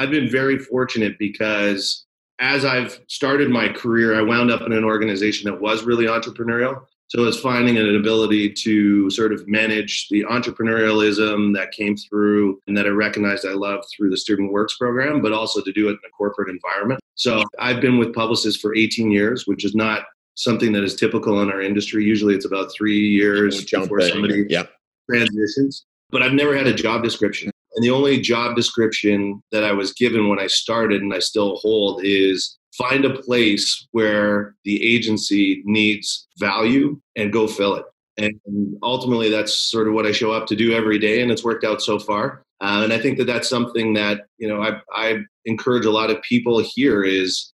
I've been very fortunate because as I've started my career, I wound up in an organization that was really entrepreneurial. So it's finding an ability to sort of manage the entrepreneurialism that came through and that I recognized I loved through the Student Works program, but also to do it in a corporate environment. So I've been with Publicis for 18 years, which is not something that is typical in our industry. Usually it's about three years before somebody yeah. transitions. But I've never had a job description. And the only job description that I was given when I started and I still hold is find a place where the agency needs value and go fill it. And ultimately, that's sort of what I show up to do every day, and it's worked out so far. Uh, and I think that that's something that you know I, I encourage a lot of people here is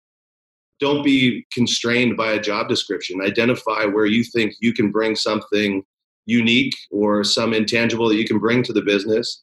don't be constrained by a job description. Identify where you think you can bring something unique or some intangible that you can bring to the business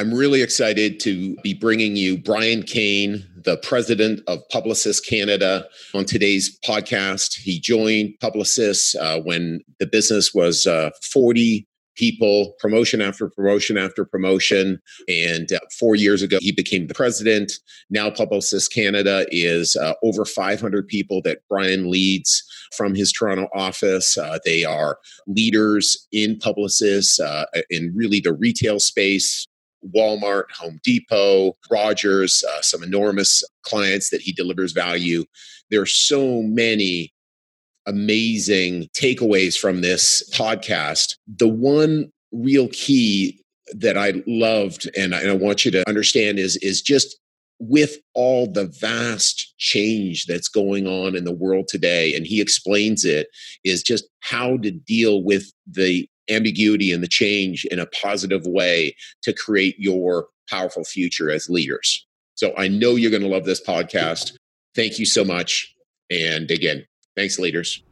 I'm really excited to be bringing you Brian Kane, the president of Publicis Canada, on today's podcast. He joined Publicis uh, when the business was uh, 40 people, promotion after promotion after promotion. And uh, four years ago, he became the president. Now, Publicis Canada is uh, over 500 people that Brian leads from his Toronto office. Uh, they are leaders in Publicis, uh, in really the retail space, Walmart, Home Depot, Rogers, uh, some enormous clients that he delivers value. There are so many amazing takeaways from this podcast. The one real key that I loved and I, and I want you to understand is is just with all the vast change that's going on in the world today and he explains it is just how to deal with the ambiguity and the change in a positive way to create your powerful future as leaders. So I know you're going to love this podcast. Thank you so much. And again, thanks, leaders.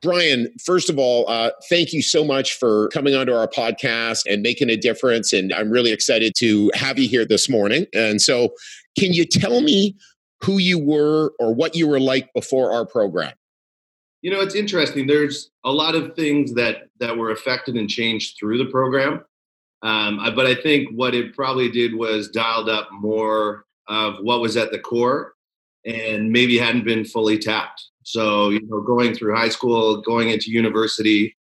Brian, first of all, uh, thank you so much for coming onto our podcast and making a difference. And I'm really excited to have you here this morning. And so, can you tell me who you were or what you were like before our program? You know, it's interesting. There's a lot of things that that were affected and changed through the program, um, but I think what it probably did was dialed up more of what was at the core, and maybe hadn't been fully tapped. So, you know, going through high school, going into university,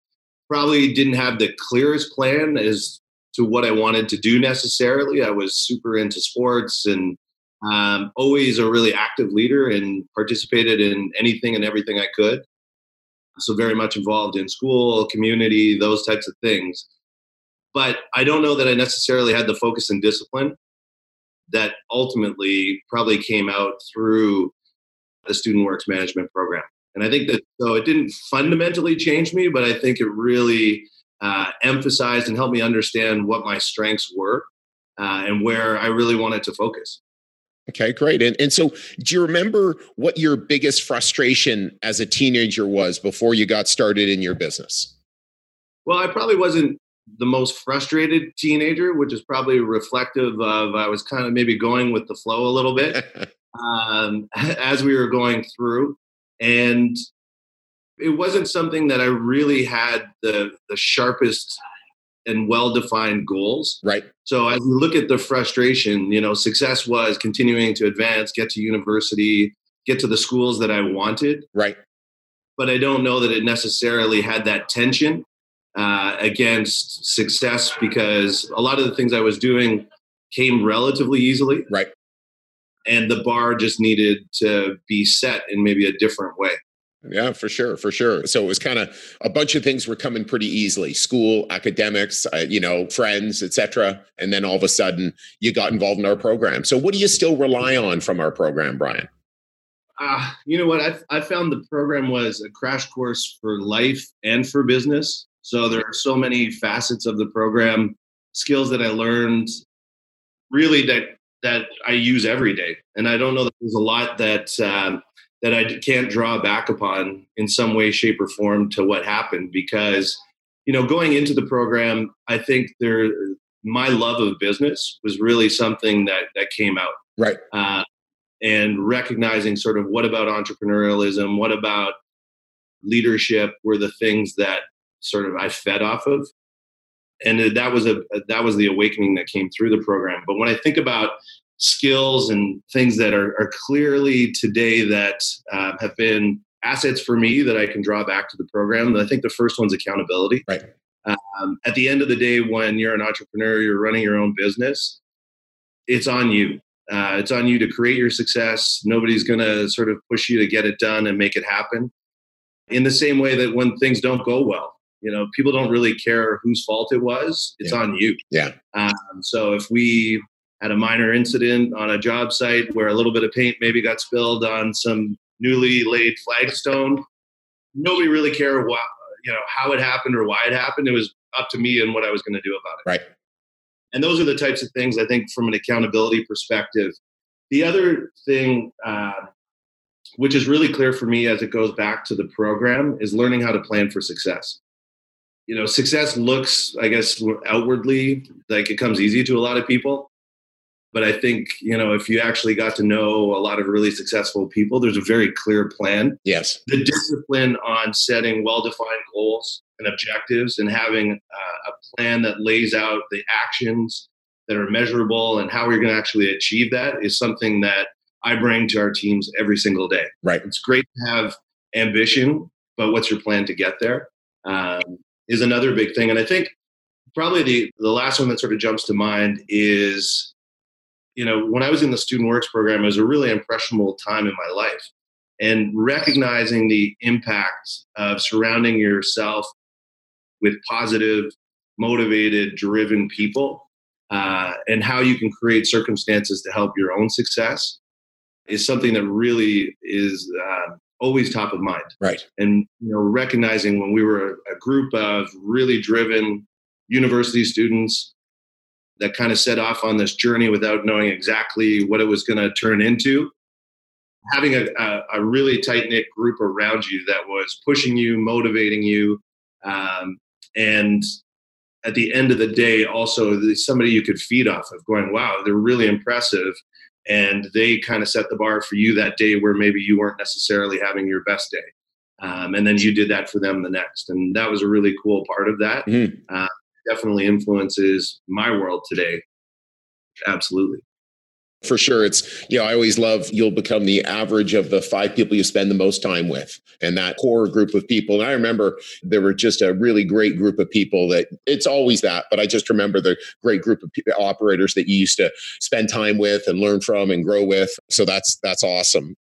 probably didn't have the clearest plan as to what I wanted to do necessarily. I was super into sports and um, always a really active leader and participated in anything and everything I could so very much involved in school, community, those types of things. But I don't know that I necessarily had the focus and discipline that ultimately probably came out through the Student Works Management Program. And I think that so it didn't fundamentally change me, but I think it really uh, emphasized and helped me understand what my strengths were uh, and where I really wanted to focus. Okay, great. And and so do you remember what your biggest frustration as a teenager was before you got started in your business? Well, I probably wasn't the most frustrated teenager, which is probably reflective of I was kind of maybe going with the flow a little bit um, as we were going through, and it wasn't something that I really had the the sharpest and well defined goals. Right. So as you look at the frustration, you know, success was continuing to advance, get to university, get to the schools that I wanted. Right. But I don't know that it necessarily had that tension uh, against success because a lot of the things I was doing came relatively easily. Right. And the bar just needed to be set in maybe a different way. Yeah, for sure, for sure. So it was kind of a bunch of things were coming pretty easily: school, academics, uh, you know, friends, etc. And then all of a sudden, you got involved in our program. So, what do you still rely on from our program, Brian? Uh, you know what? I, I found the program was a crash course for life and for business. So there are so many facets of the program, skills that I learned really that that I use every day. And I don't know that there's a lot that um, that I can't draw back upon in some way, shape, or form to what happened because you know going into the program, I think there my love of business was really something that that came out right. Uh, and recognizing sort of what about entrepreneurialism, what about leadership were the things that sort of I fed off of, and that was a that was the awakening that came through the program. But when I think about skills and things that are, are clearly today that uh, have been assets for me that I can draw back to the program, I think the first one's accountability. Right. Um, at the end of the day, when you're an entrepreneur, you're running your own business. It's on you. Uh, it's on you to create your success. Nobody's going to sort of push you to get it done and make it happen. In the same way that when things don't go well, you know, people don't really care whose fault it was. It's yeah. on you. Yeah. Um, so if we had a minor incident on a job site where a little bit of paint maybe got spilled on some newly laid flagstone, nobody really cared what, you know, how it happened or why it happened. It was up to me and what I was going to do about it. Right. And those are the types of things I think from an accountability perspective. The other thing, uh, which is really clear for me as it goes back to the program, is learning how to plan for success. You know, success looks, I guess, outwardly like it comes easy to a lot of people. But I think, you know, if you actually got to know a lot of really successful people, there's a very clear plan. Yes. The discipline on setting well defined goals and objectives and having uh, a plan that lays out the actions that are measurable and how we're going to actually achieve that is something that I bring to our teams every single day. Right. It's great to have ambition, but what's your plan to get there? Um, is another big thing. And I think probably the, the last one that sort of jumps to mind is you know, when I was in the Student Works program, it was a really impressionable time in my life. And recognizing the impact of surrounding yourself with positive, motivated, driven people, uh, and how you can create circumstances to help your own success is something that really is uh, always top of mind. Right. And you know, recognizing when we were a group of really driven university students that kind of set off on this journey without knowing exactly what it was going to turn into. Having a, a, a really tight knit group around you that was pushing you, motivating you, um, and at the end of the day, also somebody you could feed off of, going, "Wow, they're really impressive," and they kind of set the bar for you that day where maybe you weren't necessarily having your best day, um, and then you did that for them the next, and that was a really cool part of that. Mhm. Uh, definitely influences my world today. Absolutely. For sure. It's, you know, I always love you'll become the average of the five people you spend the most time with and that core group of people. And I remember there were just a really great group of people that it's always that, but I just remember the great group of operators that you used to spend time with and learn from and grow with. So that's, that's awesome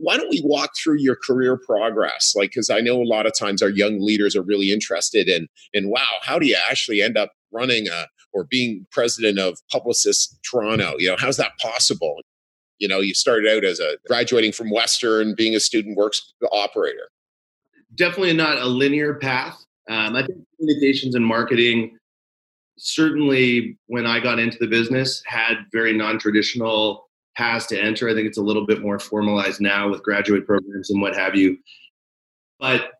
why don't we walk through your career progress? Like because i know a lot of times our young leaders are really interested in in wow how do you actually end up running a, or being president of Publicis toronto? You know how's that possible? You know you started out as a graduating from western being a student works operator. Definitely not a linear path. Um, i think communications and marketing certainly when i got into the business had very non-traditional paths to enter. I think it's a little bit more formalized now with graduate programs and what have you. But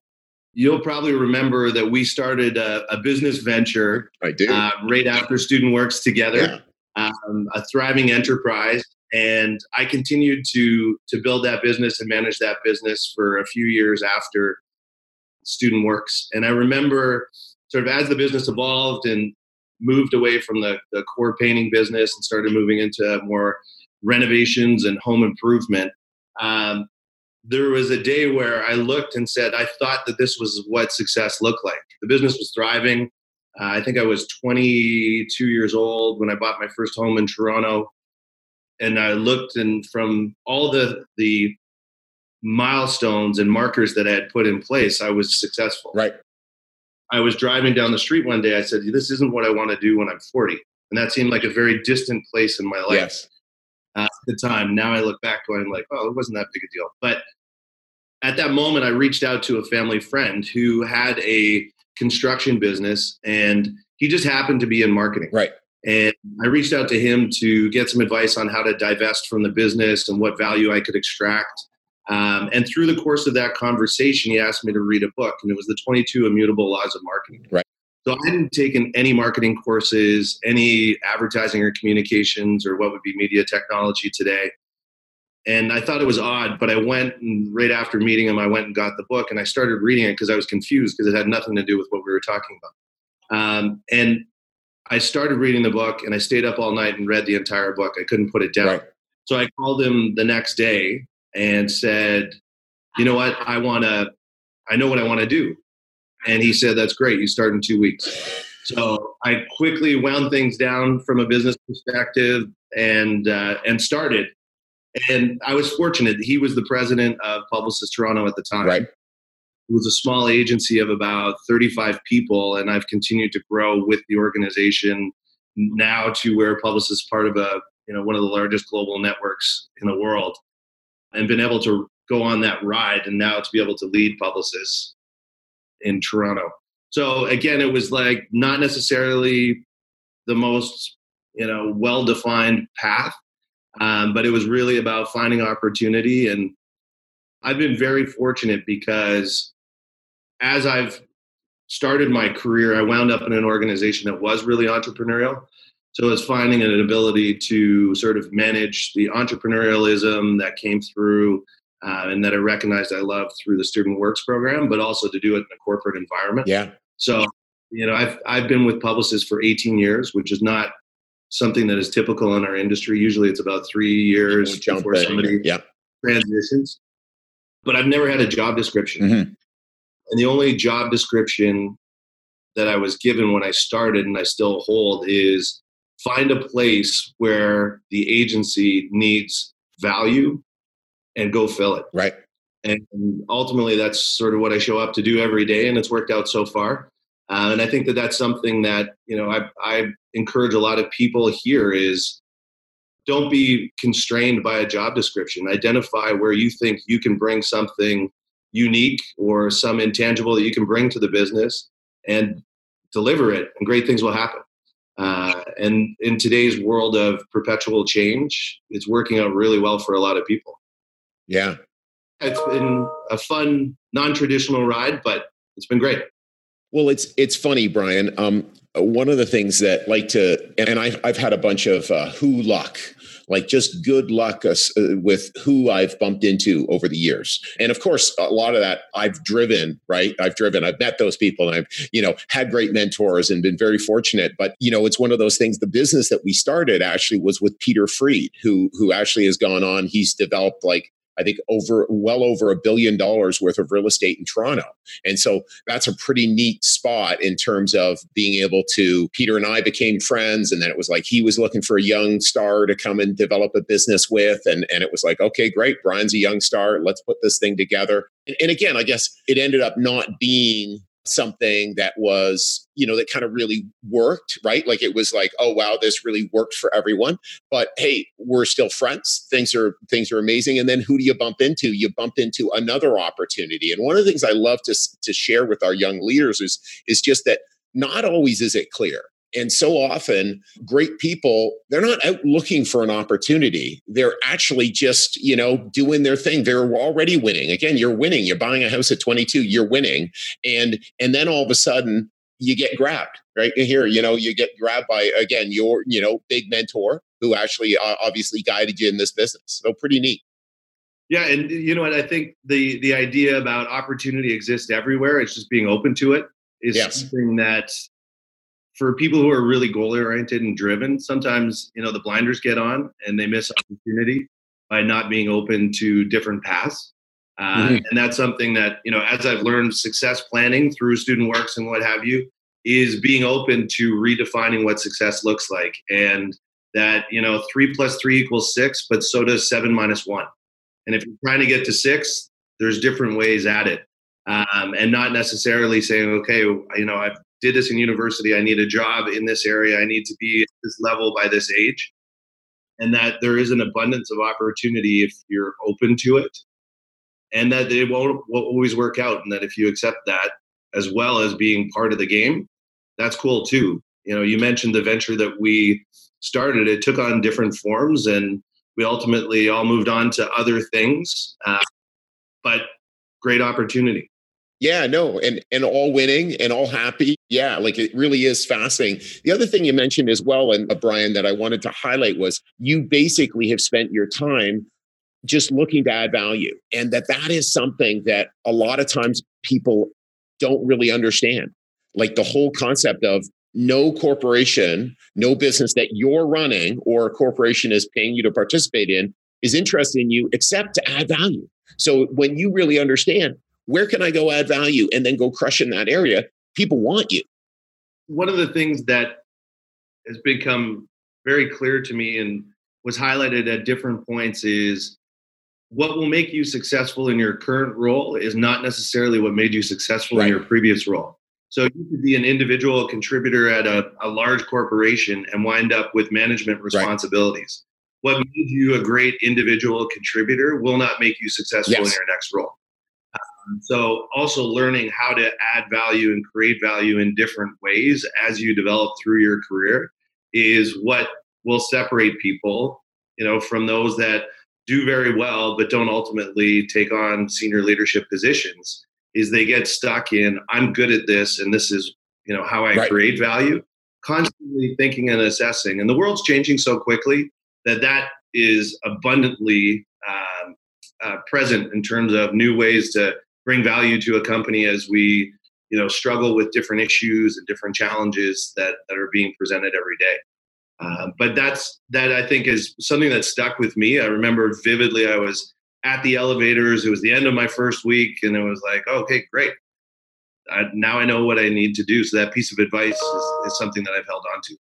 you'll probably remember that we started a, a business venture. I do. Uh, right after Student Works together, yeah. um, a thriving enterprise. And I continued to to build that business and manage that business for a few years after Student Works. And I remember sort of as the business evolved and moved away from the, the core painting business and started moving into more renovations and home improvement. Um, there was a day where I looked and said, I thought that this was what success looked like. The business was thriving. Uh, I think I was 22 years old when I bought my first home in Toronto. And I looked, and from all the the milestones and markers that I had put in place, I was successful. Right. I was driving down the street one day. I said, "This isn't what I want to do when I'm 40," and that seemed like a very distant place in my life. Yes at the time. Now I look back going like, oh, it wasn't that big a deal. But at that moment, I reached out to a family friend who had a construction business, and he just happened to be in marketing. Right. And I reached out to him to get some advice on how to divest from the business and what value I could extract. Um, and through the course of that conversation, he asked me to read a book, and it was the 22 Immutable Laws of Marketing. Right. So I hadn't taken any marketing courses, any advertising or communications, or what would be media technology today. And I thought it was odd, but I went and right after meeting him, I went and got the book and I started reading it because I was confused because it had nothing to do with what we were talking about. Um, and I started reading the book and I stayed up all night and read the entire book. I couldn't put it down. Right. So I called him the next day and said, you know what? I want to, I know what I want to do. And he said, that's great. You start in two weeks. So I quickly wound things down from a business perspective and, uh, and started. And I was fortunate. He was the president of Publicis Toronto at the time. Right. It was a small agency of about 35 people, and I've continued to grow with the organization now to where Publicis is part of a you know one of the largest global networks in the world, and been able to go on that ride, and now to be able to lead Publicis in Toronto. So again, it was like not necessarily the most you know well defined path, um, but it was really about finding opportunity and I've been very fortunate because as I've started my career, I wound up in an organization that was really entrepreneurial. So it was finding an ability to sort of manage the entrepreneurialism that came through uh, and that I recognized I loved through the Student Works program, but also to do it in a corporate environment. Yeah. So, you know, I've, I've been with Publicis for 18 years, which is not something that is typical in our industry. Usually it's about three years before somebody yeah. transitions. But I've never had a job description. Mm-hmm. And the only job description that I was given when I started and I still hold is find a place where the agency needs value and go fill it. Right. And ultimately, that's sort of what I show up to do every day, and it's worked out so far. Uh, and I think that that's something that you know I, I encourage a lot of people here is don't be constrained by a job description. Identify where you think you can bring something unique or some intangible that you can bring to the business and deliver it, and great things will happen. Uh, and in today's world of perpetual change, it's working out really well for a lot of people. Yeah. It's been a fun, non traditional ride, but it's been great. Well, it's it's funny, Brian. Um, one of the things that like to, and I've I've had a bunch of uh, who luck like just good luck uh, with who I've bumped into over the years. And of course, a lot of that I've driven, right? I've driven, I've met those people and I've, you know, had great mentors and been very fortunate. But, you know, it's one of those things, the business that we started actually was with Peter Freed, who, who actually has gone on, he's developed like I think over well over a billion dollars worth of real estate in Toronto. And so that's a pretty neat spot in terms of being able to. Peter and I became friends, and then it was like he was looking for a young star to come and develop a business with. And, and it was like, okay, great. Brian's a young star. Let's put this thing together. And, and again, I guess it ended up not being something that was, you know, that kind of really worked, right? Like it was like, oh wow, this really worked for everyone. But hey, we're still friends. Things are things are amazing. And then who do you bump into? You bump into another opportunity. And one of the things I love to to share with our young leaders is is just that not always is it clear and so often, great people, they're not out looking for an opportunity. They're actually just, you know, doing their thing. They're already winning. Again, you're winning. You're buying a house at 22, you're winning. And and then all of a sudden you get grabbed, right? Here, you know, you get grabbed by again your, you know, big mentor who actually uh, obviously guided you in this business. So pretty neat. Yeah, and you know what? I think the the idea about opportunity exists everywhere. It's just being open to it is yes. something that for people who are really goal oriented and driven, sometimes you know the blinders get on and they miss opportunity by not being open to different paths. Uh, mm-hmm. And that's something that you know, as I've learned success planning through Student Works and what have you, is being open to redefining what success looks like, and that you know, three plus three equals six, but so does seven minus one. And if you're trying to get to six, there's different ways at it. Um, and not necessarily saying, okay, you know, I've did this in university. I need a job in this area. I need to be at this level by this age. And that there is an abundance of opportunity if you're open to it. And that it won't, won't always work out. And that if you accept that, as well as being part of the game, that's cool too. You know, you mentioned the venture that we started, it took on different forms and we ultimately all moved on to other things. Uh, but great opportunity. Yeah, no, and and all winning and all happy. Yeah, like it really is fascinating. The other thing you mentioned as well, and uh, Brian, that I wanted to highlight was you basically have spent your time just looking to add value, and that that is something that a lot of times people don't really understand. Like the whole concept of no corporation, no business that you're running or a corporation is paying you to participate in is interested in you except to add value. So when you really understand where can I go add value and then go crush in that area, people want you. One of the things that has become very clear to me and was highlighted at different points is what will make you successful in your current role is not necessarily what made you successful right. in your previous role. So you could be an individual contributor at a, a large corporation and wind up with management responsibilities. Right. What made you a great individual contributor will not make you successful yes. in your next role. Um, so also learning how to add value and create value in different ways as you develop through your career is what will separate people, you know, from those that do very well but don't ultimately take on senior leadership positions is they get stuck in i'm good at this and this is you know how i right. create value constantly thinking and assessing and the world's changing so quickly that that is abundantly um, uh, present in terms of new ways to bring value to a company as we you know struggle with different issues and different challenges that that are being presented every day uh, but that's that i think is something that stuck with me i remember vividly i was at the elevators. It was the end of my first week, and it was like, okay, great. I, now I know what I need to do. So that piece of advice is, is something that I've held on to.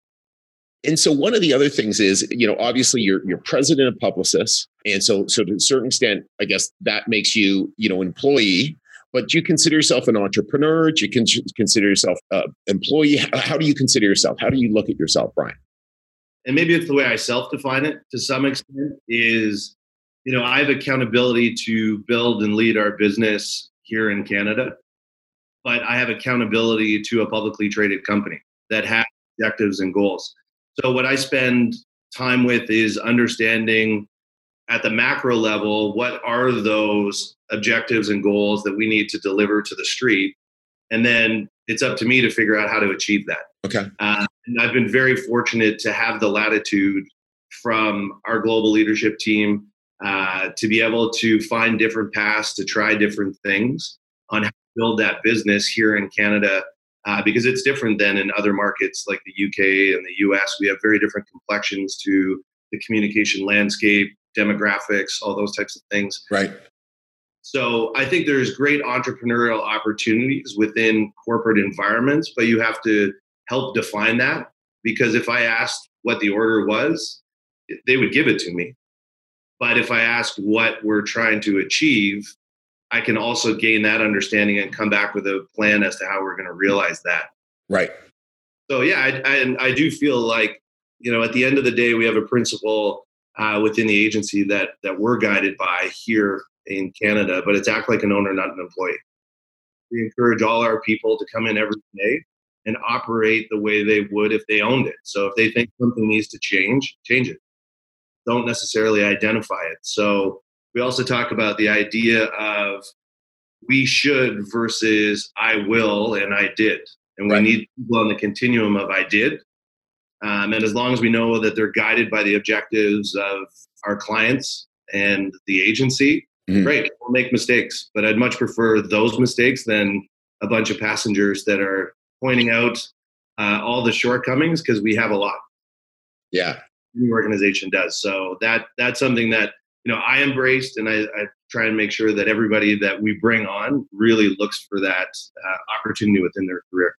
And so one of the other things is, you know, obviously you're you're president of Publicis, and so so to a certain extent, I guess that makes you, you know, employee. But do you consider yourself an entrepreneur? Do you con- consider yourself an employee? How do you consider yourself? How do you look at yourself, Brian? And maybe it's the way I self-define it to some extent. Is you know, I have accountability to build and lead our business here in Canada, but I have accountability to a publicly traded company that has objectives and goals. So what I spend time with is understanding at the macro level what are those objectives and goals that we need to deliver to the street? And then it's up to me to figure out how to achieve that. Okay. Uh, and i've been very fortunate to have the latitude from our global leadership team uh, to be able to find different paths to try different things on how to build that business here in Canada uh, because it's different than in other markets like the UK and the US. We have very different complexions to the communication landscape, demographics, all those types of things. Right. So I think there's great entrepreneurial opportunities within corporate environments, but you have to help define that because if I asked what the order was, they would give it to me. But if I ask what we're trying to achieve, I can also gain that understanding and come back with a plan as to how we're going to realize that. Right. So yeah, I, I, I do feel like you know at the end of the day we have a principle uh, within the agency that that we're guided by here in Canada, but it's act like an owner, not an employee. We encourage all our people to come in every day and operate the way they would if they owned it. So if they think something needs to change, change it don't necessarily identify it. So we also talk about the idea of we should versus I will and I did. And right. we need people on the continuum of I did. Um, and as long as we know that they're guided by the objectives of our clients and the agency, mm-hmm. great, we'll make mistakes. But I'd much prefer those mistakes than a bunch of passengers that are pointing out uh, all the shortcomings because we have a lot. Yeah, any organization does. So that that's something that you know I embraced, and I, I try and make sure that everybody that we bring on really looks for that uh, opportunity within their career.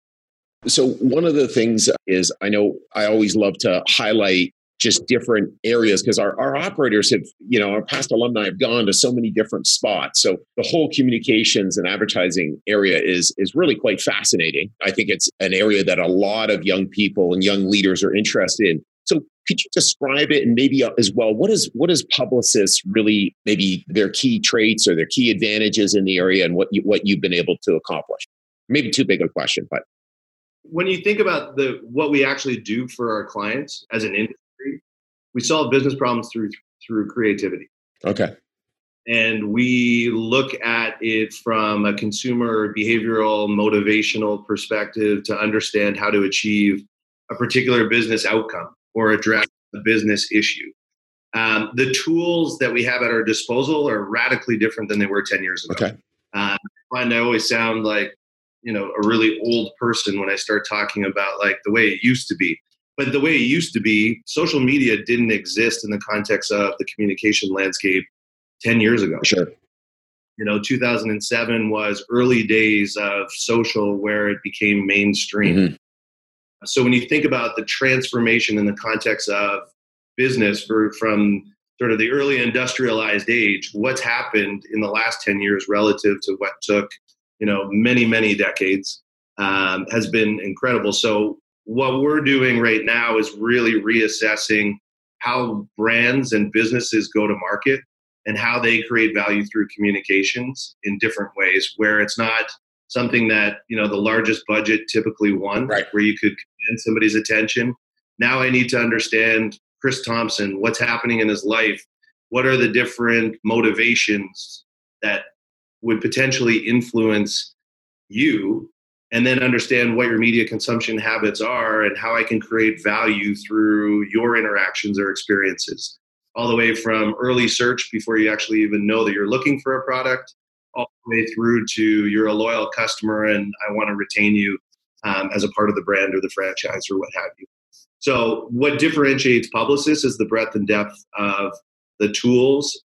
So one of the things is I know I always love to highlight just different areas because our, our operators have, you know, our past alumni have gone to so many different spots. So the whole communications and advertising area is is really quite fascinating. I think it's an area that a lot of young people and young leaders are interested in. So could you describe it and maybe uh, as well what is what is Publicis really maybe their key traits or their key advantages in the area and what you, what you've been able to accomplish? Maybe too big a question, but when you think about the what we actually do for our clients as an industry, we solve business problems through through creativity. Okay. And we look at it from a consumer behavioral motivational perspective to understand how to achieve a particular business outcome or address a business issue. Um, the tools that we have at our disposal are radically different than they were 10 years ago. Okay. Um, I find I always sound like, you know, a really old person when I start talking about like the way it used to be. But the way it used to be, social media didn't exist in the context of the communication landscape 10 years ago. Sure. You know, 2007 was early days of social where it became mainstream. Mm-hmm. So when you think about the transformation in the context of business for, from sort of the early industrialized age, what's happened in the last 10 years relative to what took, you know, many, many decades um, has been incredible. So what we're doing right now is really reassessing how brands and businesses go to market and how they create value through communications in different ways where it's not something that you know the largest budget typically won right. where you could command somebody's attention now i need to understand chris thompson what's happening in his life what are the different motivations that would potentially influence you and then understand what your media consumption habits are and how i can create value through your interactions or experiences all the way from early search before you actually even know that you're looking for a product all the way through to you're a loyal customer and I want to retain you um, as a part of the brand or the franchise or what have you. So, what differentiates Publicis is the breadth and depth of the tools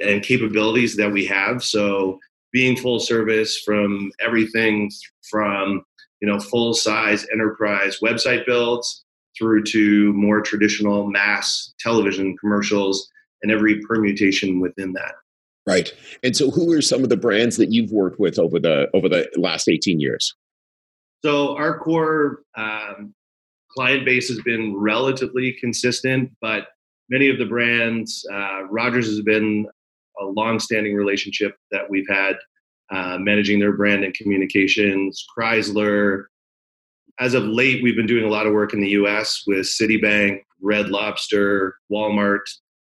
and capabilities that we have. So, being full service from everything from you know full size enterprise website builds through to more traditional mass television commercials and every permutation within that. Right. And so who are some of the brands that you've worked with over the over the last 18 years? So our core um, client base has been relatively consistent, but many of the brands, uh, Rogers has been a long-standing relationship that we've had uh, managing their brand and communications. Chrysler, as of late, we've been doing a lot of work in the U.S. with Citibank, Red Lobster, Walmart.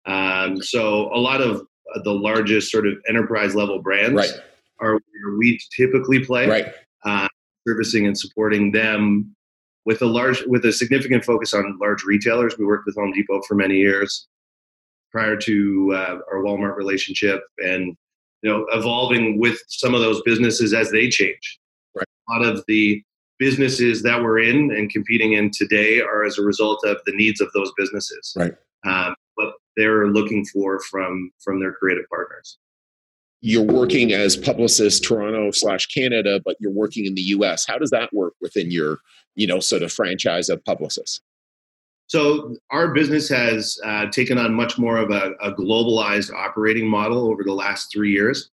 Um, so a lot of the largest sort of enterprise level brands right. are where we typically play, right. uh, servicing and supporting them with a large, with a significant focus on large retailers. We worked with Home Depot for many years prior to uh, our Walmart relationship, and you know, evolving with some of those businesses as they change. Right. A lot of the businesses that we're in and competing in today are as a result of the needs of those businesses. Right. Um, what they're looking for from from their creative partners. You're working as Publicis Toronto slash Canada, but you're working in the U.S. How does that work within your, you know, sort of franchise of Publicis? So our business has uh, taken on much more of a, a globalized operating model over the last three years,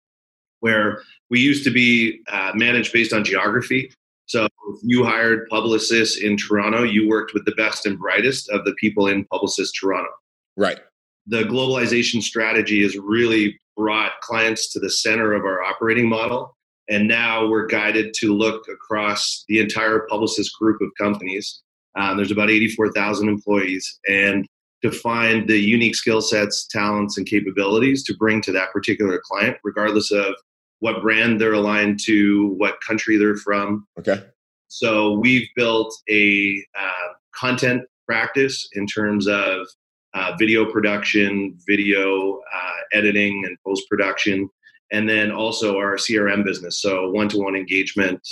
where we used to be uh, managed based on geography. So if you hired Publicis in Toronto, you worked with the best and brightest of the people in Publicis Toronto. Right. The globalization strategy has really brought clients to the center of our operating model. And now we're guided to look across the entire Publicis group of companies. Um, there's about 84,000 employees and to find the unique skill sets, talents, and capabilities to bring to that particular client, regardless of what brand they're aligned to, what country they're from. Okay. So we've built a uh, content practice in terms of uh, video production, video uh, editing, and post production, and then also our CRM business. So one to one engagement.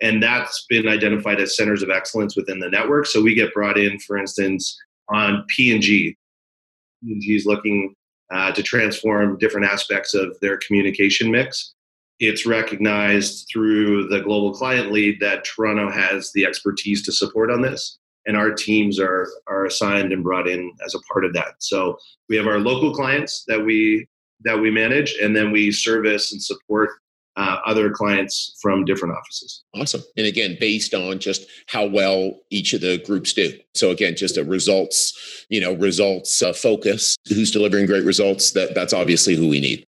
And that's been identified as centers of excellence within the network. So we get brought in, for instance, on P&G. P&G is looking uh, to transform different aspects of their communication mix. It's recognized through the global client lead that Toronto has the expertise to support on this, and our teams are are assigned and brought in as a part of that. So we have our local clients that we that we manage, and then we service and support uh, other clients from different offices. Awesome. And again, based on just how well each of the groups do. So again, just a results, you know, results uh, focus. Who's delivering great results? That that's obviously who we need.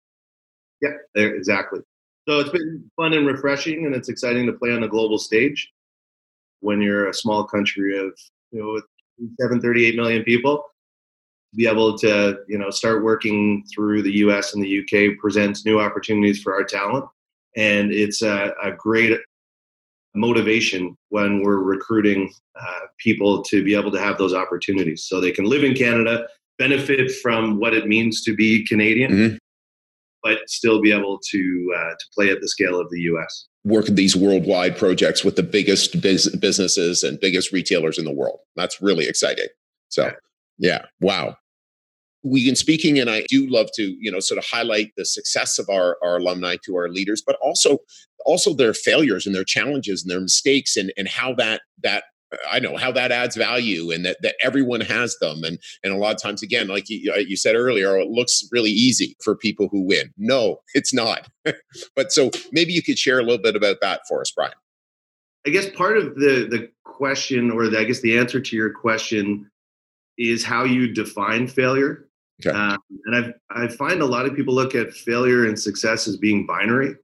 Yeah, exactly. So it's been fun and refreshing, and it's exciting to play on a global stage when you're a small country of you know 738 million people. Be able to you know start working through the U.S. and the UK presents new opportunities for our talent, and it's a, a great motivation when we're recruiting uh, people to be able to have those opportunities so they can live in Canada, benefit from what it means to be Canadian, mm-hmm. but still be able to uh, to play at the scale of the US. Work these worldwide projects with the biggest biz- businesses and biggest retailers in the world. That's really exciting. So, yeah, yeah. wow we've been speaking and i do love to you know sort of highlight the success of our, our alumni to our leaders but also also their failures and their challenges and their mistakes and and how that that I know how that adds value and that, that everyone has them. And, and a lot of times, again, like you, you said earlier, it looks really easy for people who win. No, it's not. but so maybe you could share a little bit about that for us, Brian. I guess part of the, the question, or the, I guess the answer to your question, is how you define failure. Okay. Um, and I I find a lot of people look at failure and success as being binary,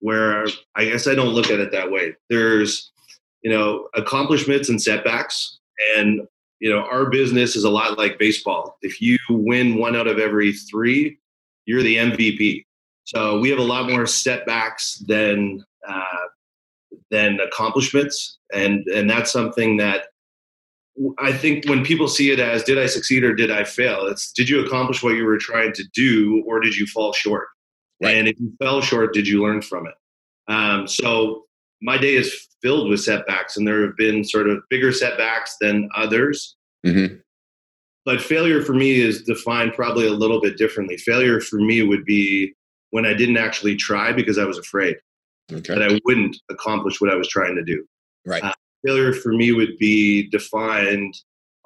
where I guess I don't look at it that way. There's you know accomplishments and setbacks, and you know our business is a lot like baseball. If you win one out of every three, you're the MVP. So we have a lot more setbacks than uh, than accomplishments, and and that's something that I think when people see it as did I succeed or did I fail, it's did you accomplish what you were trying to do or did you fall short? Right. And if you fell short, did you learn from it? Um, so my day is filled with setbacks, and there have been sort of bigger setbacks than others. Mm-hmm. But failure for me is defined probably a little bit differently. Failure for me would be when I didn't actually try because I was afraid okay. that I wouldn't accomplish what I was trying to do. Right. Uh, failure for me would be defined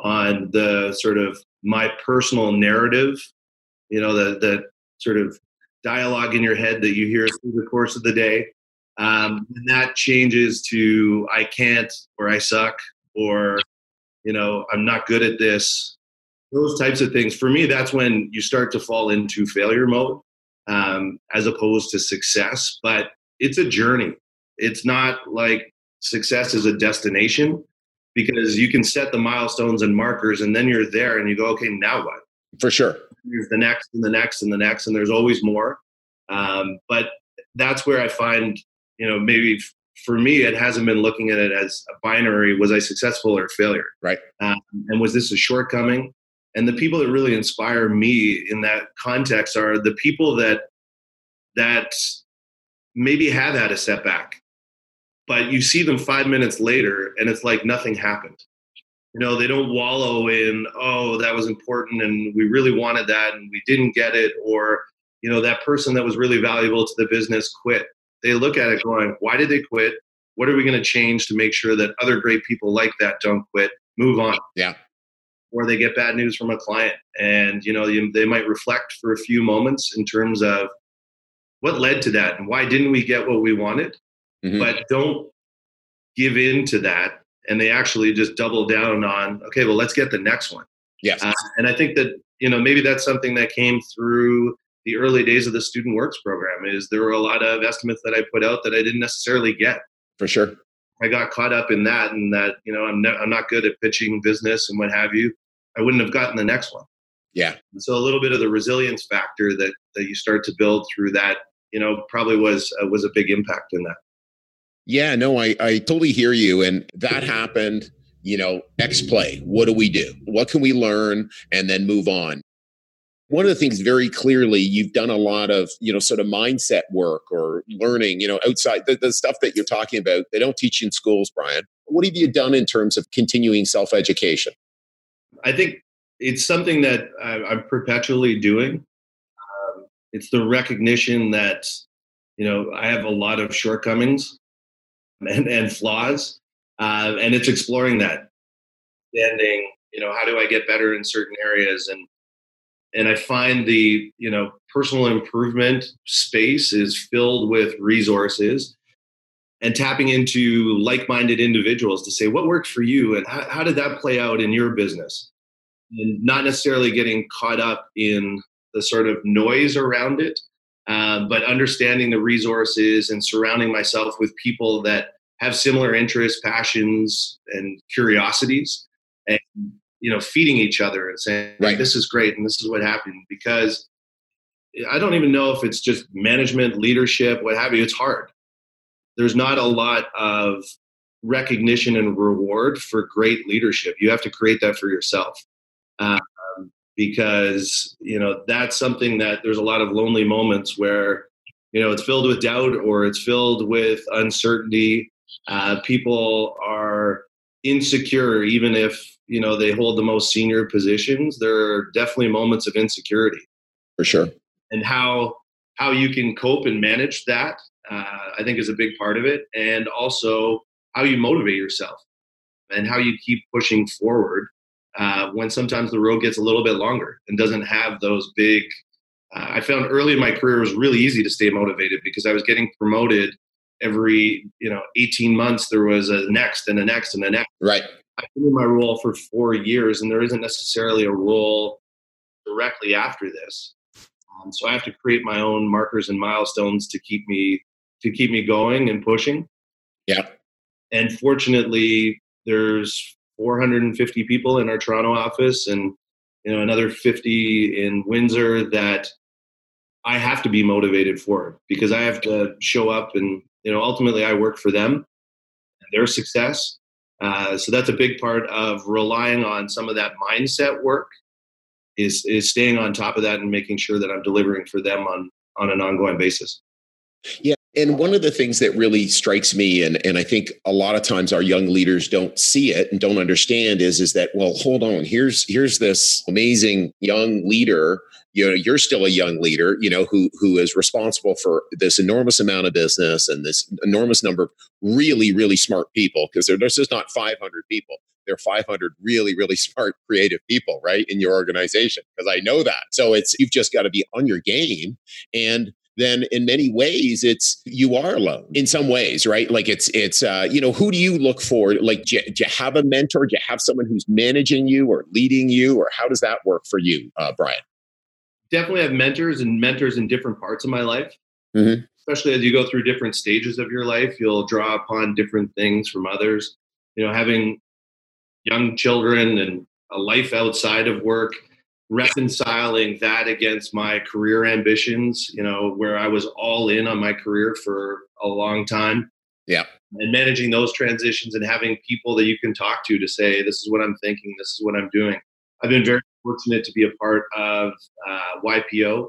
on the sort of my personal narrative, you know, the the sort of dialogue in your head that you hear through the course of the day. Um, and that changes to I can't or I suck or you know I'm not good at this. Those types of things. For me, that's when you start to fall into failure mode um, as opposed to success. But it's a journey. It's not like success is a destination because you can set the milestones and markers and then you're there and you go, okay, now what? For sure. There's the next and the next and the next, and there's always more. Um, but that's where I find, you know, maybe for me, it hasn't been looking at it as a binary was I successful or failure? Right. Um, and was this a shortcoming? And the people that really inspire me in that context are the people that that maybe have had a setback but you see them five minutes later and it's like nothing happened. You know they don't wallow in oh that was important and we really wanted that and we didn't get it or you know that person that was really valuable to the business quit. They look at it going why did they quit? What are we going to change to make sure that other great people like that don't quit? Move on. Yeah. Or they get bad news from a client and you know they might reflect for a few moments in terms of what led to that and why didn't we get what we wanted mm-hmm. but don't give in to that. And they actually just double down on okay well let's get the next one. Yes. Uh, and i think that you know maybe that's something that came through the early days of the student works program is there were a lot of estimates that i put out that i didn't necessarily get. For sure. I got caught up in that and that you know i'm, ne- I'm not good at pitching business and what have you. I wouldn't have gotten the next one. Yeah. And so a little bit of the resilience factor that that you start to build through that you know probably was uh, was a big impact in that yeah, no, I, I totally hear you. And that happened, you know, X play. What do we do? What can we learn and then move on? One of the things very clearly, you've done a lot of, you know, sort of mindset work or learning, you know, outside the, the stuff that you're talking about. They don't teach in schools, Brian. What have you done in terms of continuing self education? I think it's something that I'm perpetually doing. Um, it's the recognition that, you know, I have a lot of shortcomings and, and flaws. Uh, and it's exploring that, understanding, you know, how do I get better in certain areas? And and I find the, you know, personal improvement space is filled with resources and tapping into like-minded individuals to say what worked for you and how, how did that play out in your business and not necessarily getting caught up in the sort of noise around it uh, but understanding the resources and surrounding myself with people that have similar interests, passions, and curiosities, and you know, feeding each other and saying, Right. "This is great," and this is what happened. Because I don't even know if it's just management, leadership, what have you. It's hard. There's not a lot of recognition and reward for great leadership. You have to create that for yourself. Um, because you know that's something that there's a lot of lonely moments where you know it's filled with doubt or it's filled with uncertainty. Uh, people are insecure even if you know they hold the most senior positions there are definitely moments of insecurity. For sure. and how how you can cope and manage that uh, i think is a big part of it and also how you motivate yourself and how you keep pushing forward uh, when sometimes the road gets a little bit longer and doesn't have those big uh, i found early in my career it was really easy to stay motivated because i was getting promoted every you know 18 months there was a next and a next and a next Right. I've been in my role for four years, and there isn't necessarily a role directly after this. Um, so I have to create my own markers and milestones to keep me to keep me going and pushing. Yeah. And fortunately, there's 450 people in our Toronto office, and you know another 50 in Windsor that I have to be motivated for because I have to show up, and you know ultimately I work for them and their success. Uh, so that's a big part of relying on some of that mindset work is is staying on top of that and making sure that I'm delivering for them on on an ongoing basis. Yeah. And one of the things that really strikes me, and, and I think a lot of times our young leaders don't see it and don't understand is, is that, well, hold on, here's here's this amazing young leader. You know, you're still a young leader, you know, who who is responsible for this enormous amount of business and this enormous number of really, really smart people, because there's just not 500 people. There are 500 really, really smart, creative people, right, in your organization. Because I know that. So it's you've just got to be on your game and then in many ways it's you are alone in some ways right like it's it's uh you know who do you look for like do you, do you have a mentor do you have someone who's managing you or leading you or how does that work for you uh brian Definitely have mentors and mentors in different parts of my life. Mhm. Especially as you go through different stages of your life, you'll draw upon different things from others. You know, having young children and a life outside of work, reconciling that against my career ambitions, you know, where I was all in on my career for a long time. Yeah. And managing those transitions and having people that you can talk to to say, this is what I'm thinking, this is what I'm doing. I've been very fortunate to be a part of uh, YPO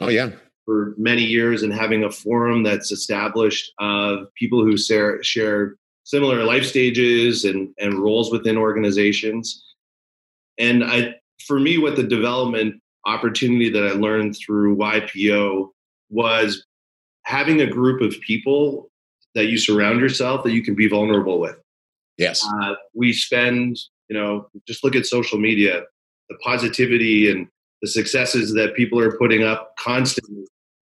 oh yeah for many years and having a forum that's established of people who share, share similar life stages and, and roles within organizations. And I, for me, what the development opportunity that I learned through YPO was having a group of people that you surround yourself that you can be vulnerable with. yes Uh, we spend, you know, just look at social media, the positivity and the successes that people are putting up constantly.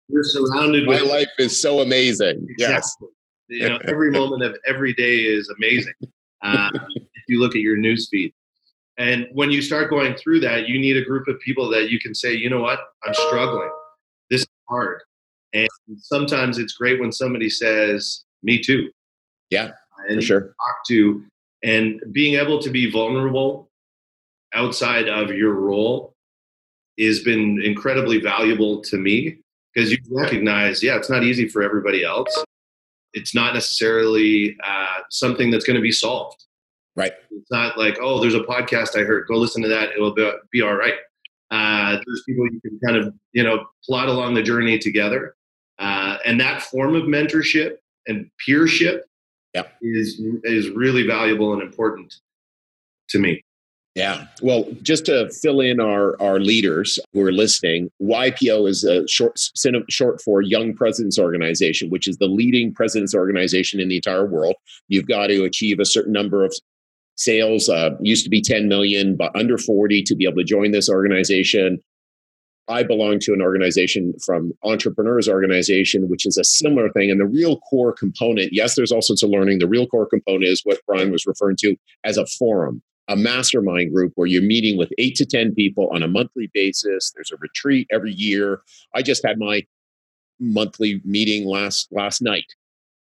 You're surrounded my with life is so amazing yes Exactly. You know, every moment of every day is amazing. Uh, if you look at your news feed, and when you start going through that, you need a group of people that you can say, you know what, I'm struggling. This is hard, and sometimes it's great when somebody says, "Me too." Yeah, and for sure talk to, and being able to be vulnerable outside of your role has been incredibly valuable to me because you recognize, yeah, it's not easy for everybody else. It's not necessarily uh, something that's going to be solved. Right. It's not like, oh, there's a podcast I heard. Go listen to that. It will be, be all right. Uh, there's people you can kind of, you know, plot along the journey together. Uh, and that form of mentorship and peership Yeah. is is really valuable and important to me. Yeah. Well, just to fill in our, our leaders who are listening, YPO is a short short for Young Presidents Organization, which is the leading presidents organization in the entire world. You've got to achieve a certain number of sales. Uh, used to be 10 million, but under 40 to be able to join this organization. I belong to an organization from Entrepreneurs Organization, which is a similar thing. And the real core component, yes, there's all sorts of learning. The real core component is what Brian was referring to as a forum a mastermind group where you're meeting with eight to 10 people on a monthly basis. There's a retreat every year. I just had my monthly meeting last last night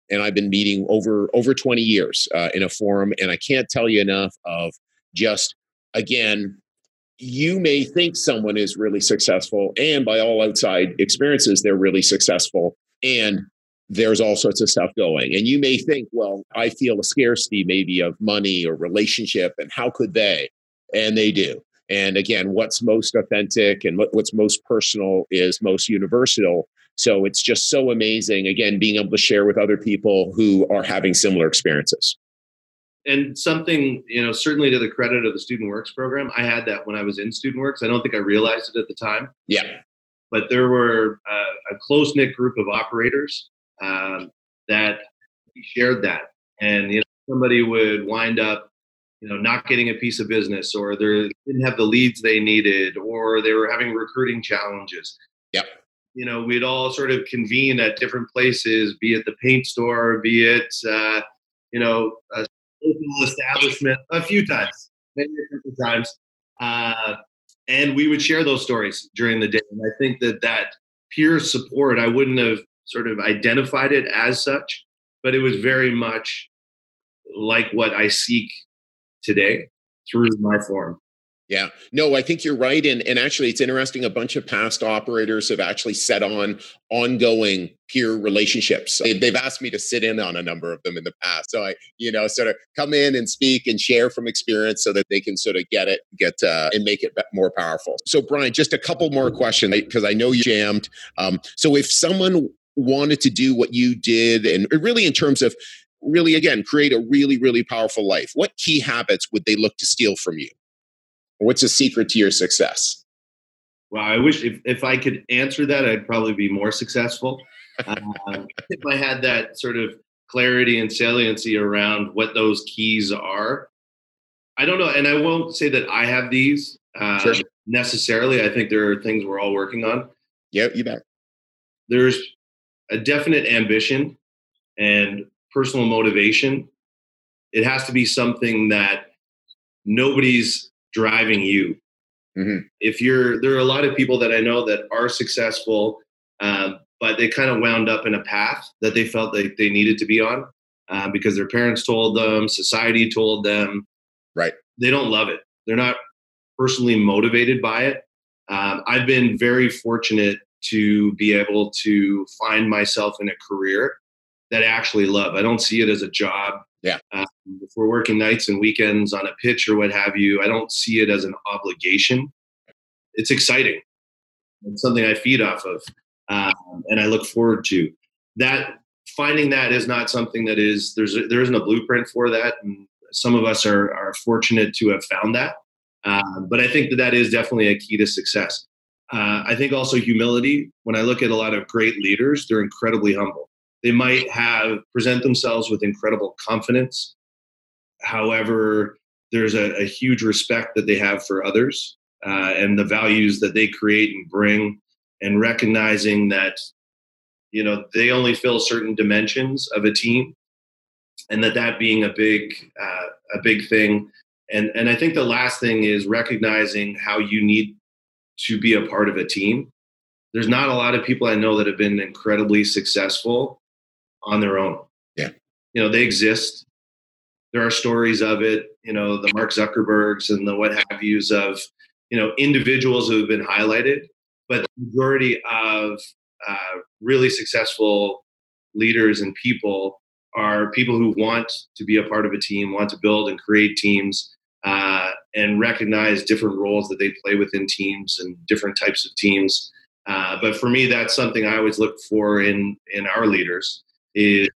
and I've been meeting over over 20 years uh, in a forum, and I can't tell you enough of just again. You may think someone is really successful, and by all outside experiences, they're really successful. And there's all sorts of stuff going. And you may think, well, I feel a scarcity maybe of money or relationship, and how could they? And they do. And again, what's most authentic and what's most personal is most universal. So it's just so amazing, again, being able to share with other people who are having similar experiences. And something, you know, certainly to the credit of the Student Works program, I had that when I was in Student Works. I don't think I realized it at the time. Yeah. But there were uh, a close knit group of operators um, that shared that. And, you know, somebody would wind up, you know, not getting a piece of business or they didn't have the leads they needed or they were having recruiting challenges. Yep you know, we'd all sort of convene at different places, be it the paint store, be it, uh, you know, a local establishment, a few times, many couple times. Uh, and we would share those stories during the day. And I think that that peer support, I wouldn't have sort of identified it as such, but it was very much like what I seek today through my forum. Yeah, no, I think you're right. And, and actually, it's interesting. A bunch of past operators have actually set on ongoing peer relationships. They've asked me to sit in on a number of them in the past. So I, you know, sort of come in and speak and share from experience so that they can sort of get it, get uh, and make it more powerful. So, Brian, just a couple more questions because I know you jammed. Um, so, if someone wanted to do what you did, and really in terms of really, again, create a really, really powerful life, what key habits would they look to steal from you? What's the secret to your success? Well, I wish if, if I could answer that, I'd probably be more successful. Um, if I had that sort of clarity and saliency around what those keys are. I don't know, and I won't say that I have these uh, sure. necessarily. I think there are things we're all working on. Yep, you bet. There's a definite ambition and personal motivation. It has to be something that nobody's driving you. Mm-hmm. If you're, there are a lot of people that I know that are successful, um, but they kind of wound up in a path that they felt like they needed to be on uh, because their parents told them, society told them. Right. They don't love it. They're not personally motivated by it. Um, I've been very fortunate to be able to find myself in a career that I actually love. I don't see it as a job. Yeah. Um, if we're working nights and weekends on a pitch or what have you, I don't see it as an obligation. It's exciting. It's something I feed off of, um, and I look forward to. That finding that is not something that is there's there isn't a blueprint for that, and some of us are are fortunate to have found that. Um, but I think that that is definitely a key to success. Uh, I think also humility. When I look at a lot of great leaders, they're incredibly humble they might have present themselves with incredible confidence. However, there's a, a huge respect that they have for others uh, and the values that they create and bring, and recognizing that you know they only fill certain dimensions of a team, and that that being a big uh, a big thing. And and I think the last thing is recognizing how you need to be a part of a team. There's not a lot of people I know that have been incredibly successful on their own. Yeah. You know, they exist. There are stories of it, you know, the Mark Zuckerbergs and the what have yous of, you know, individuals who have been highlighted, but the majority of uh, really successful leaders and people are people who want to be a part of a team, want to build and create teams, uh, and recognize different roles that they play within teams and different types of teams. Uh, but for me, that's something I always look for in in our leaders is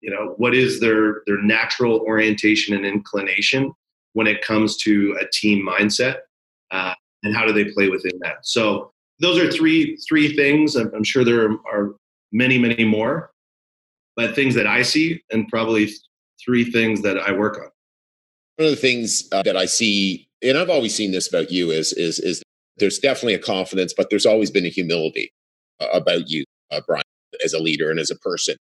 you know what is their their natural orientation and inclination when it comes to a team mindset uh, and how do they play within that? So those are three three things. I'm, I'm sure there are, many many more but things that i see and probably three things that i work on. One of the things uh, that i see and i've always seen this about you is is is there's definitely a confidence but there's always been a humility uh, about you uh, brian as a leader and as a person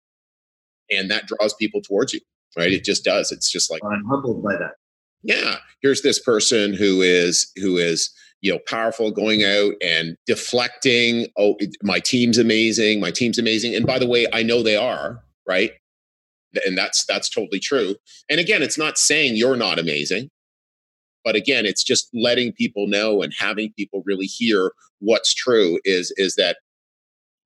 and that draws people towards you right? It just does. It's just like i'm humbled by that. Yeah here's this person who is who is you know powerful going out and deflecting. Oh my team's amazing my team's amazing. And by the way i know they are right? And that's that's totally true. And again it's not saying you're not amazing. But again it's just letting people know and having people really hear what's true is is that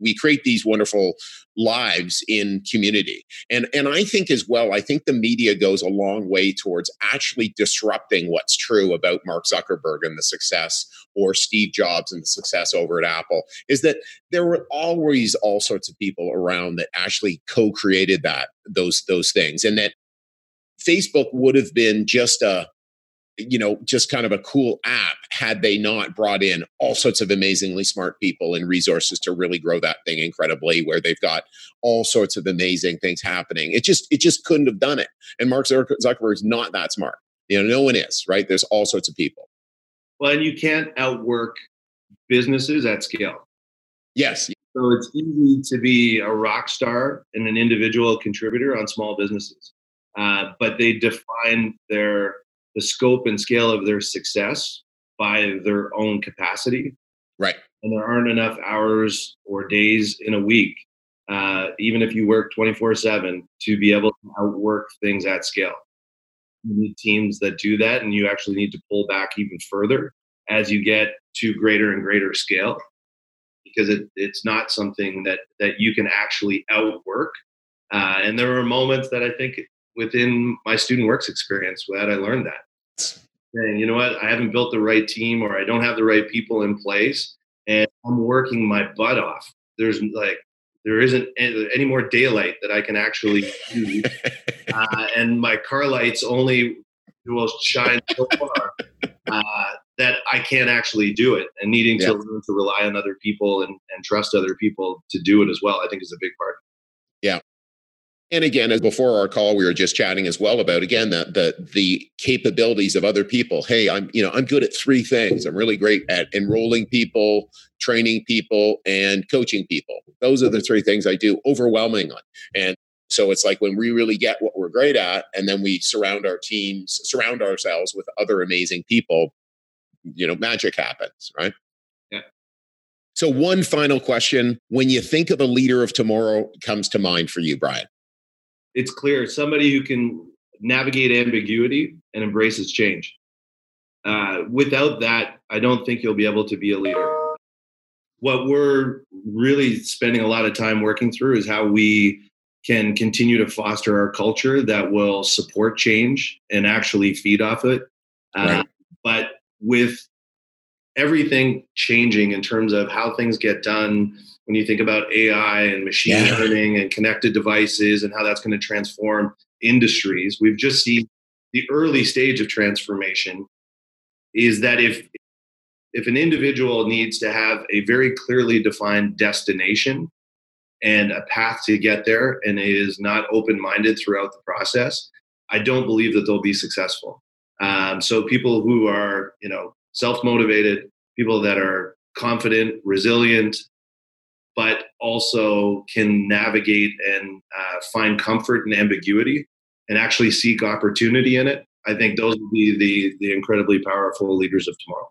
we create these wonderful lives in community. And and i think as well i think the media goes a long way towards actually disrupting what's true about mark zuckerberg and the success or steve jobs and the success over at apple is that there were always all sorts of people around that actually co-created that those those things and that facebook would have been just a you know, just kind of a cool app had they not brought in all sorts of amazingly smart people and resources to really grow that thing incredibly, where they've got all sorts of amazing things happening. It just it just couldn't have done it. And Mark Zuckerberg is not that smart. You know, no one is, right? There's all sorts of people. Well, and you can't outwork businesses at scale. Yes. So it's easy to be a rock star and an individual contributor on small businesses, uh, but they define their the scope and scale of their success by their own capacity. Right. And there aren't enough hours or days in a week, uh, even if you work 24 7, to be able to outwork things at scale. You need teams that do that, and you actually need to pull back even further as you get to greater and greater scale because it, it's not something that, that you can actually outwork. Uh, and there were moments that I think within my student works experience that I learned that. And you know what? I haven't built the right team or I don't have the right people in place and I'm working my butt off. There's like, there isn't any more daylight that I can actually do. uh, and my car lights only will shine so far uh, that I can't actually do it. And needing yeah. to learn to rely on other people and, and trust other people to do it as well, I think is a big part. Yeah, and again, as before our call, we were just chatting as well about again the the the capabilities of other people. Hey, I'm you know I'm good at three things. I'm really great at enrolling people, training people, and coaching people. Those are the three things I do overwhelmingly. And so it's like when we really get what we're great at, and then we surround our teams, surround ourselves with other amazing people. You know, magic happens, right? Yeah. So, one final question: When you think of a leader of tomorrow, comes to mind for you, Brian? It's clear somebody who can navigate ambiguity and embraces change. Uh, without that, I don't think you'll be able to be a leader. What we're really spending a lot of time working through is how we can continue to foster our culture that will support change and actually feed off it. Uh, right. But with everything changing in terms of how things get done, when you think about AI and machine yeah. learning and connected devices and how that's going to transform industries, we've just seen the early stage of transformation is that if if an individual needs to have a very clearly defined destination and a path to get there and is not open-minded throughout the process i don't believe that they'll be successful um, so people who are you know self-motivated people that are confident resilient but also can navigate and uh, find comfort in ambiguity and actually seek opportunity in it. I think those will be the the incredibly powerful leaders of tomorrow.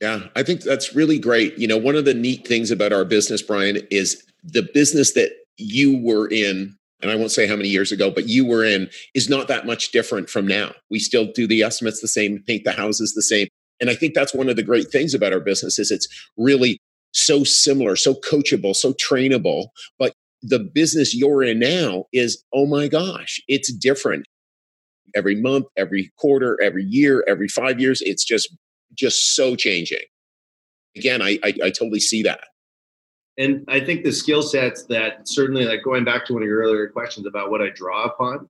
Yeah, I think that's really great. You know, one of the neat things about our business, Brian, is the business that you were in, and I won't say how many years ago, but you were in, is not that much different from now. We still do the estimates the same, paint the houses the same. And I think that's one of the great things about our business is it's really so similar, so coachable, so trainable. But the business you're in now is, oh my gosh, it's different every month, every quarter, every year, every five years. It's just just so changing. Again, I, I, I totally see that. And I think the skill sets that certainly, like going back to one of your earlier questions about what I draw upon,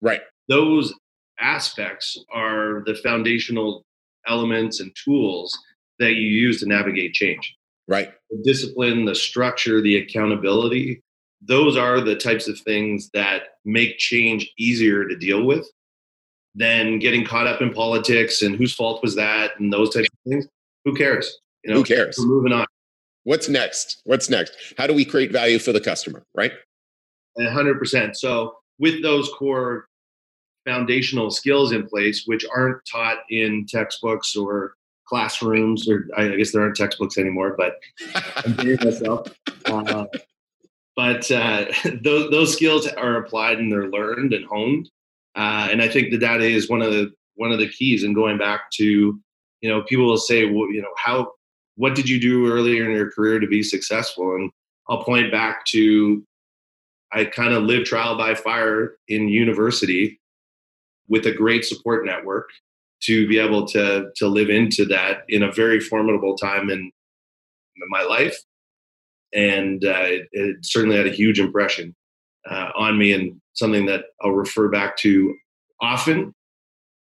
right? Those aspects are the foundational elements and tools that you use to navigate change. Right. The discipline, the structure, the accountability, those are the types of things that make change easier to deal with than getting caught up in politics and whose fault was that and those types of things. Who cares? You know, who cares? We're moving on. What's next? What's next? How do we create value for the customer? Right. A hundred percent. So with those core foundational skills in place, which aren't taught in textbooks or classrooms, or I guess there aren't textbooks anymore, but I'm dating myself. Uh, but uh, those, those skills are applied and they're learned and honed. Uh, and I think the data is one of the one of the keys. And going back to, you know, people will say, well, you know, how what did you do earlier in your career to be successful? And I'll point back to I kind of lived trial by fire in university with a great support network to be able to to live into that in a very formidable time in, in my life. And uh, it, it, certainly had a huge impression uh, on me and something that i'll refer back to often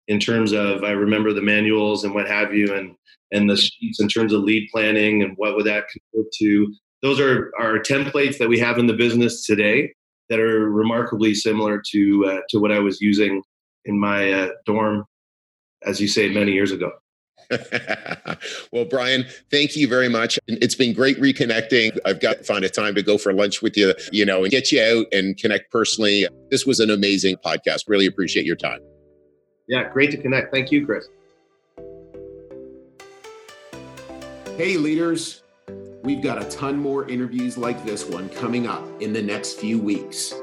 in terms of i remember the manuals and what have you and and the sheets in terms of lead planning and what would that convert to. Those are are templates that we have in the business today that are remarkably similar to uh, to what i was using in my uh, dorm as you say, many years ago. well, Brian, thank you very much. It's been great reconnecting. I've got to find a time to go for lunch with you, you know, and get you out and connect personally. This was an amazing podcast. Really appreciate your time. Yeah, great to connect. Thank you, Chris. Hey, leaders. We've got a ton more interviews like this one coming up in the next few weeks.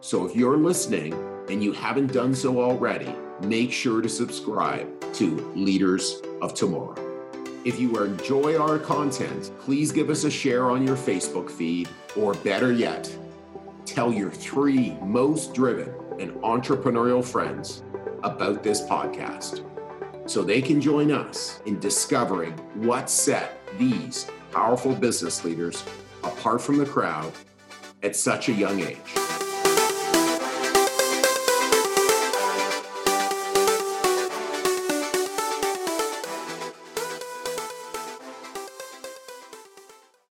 So if you're listening and you haven't done so already, make sure to subscribe to Leaders of Tomorrow. If you enjoy our content, please give us a share on your Facebook feed, or better yet, tell your three most driven and entrepreneurial friends about this podcast so they can join us in discovering what set these powerful business leaders apart from the crowd at such a young age.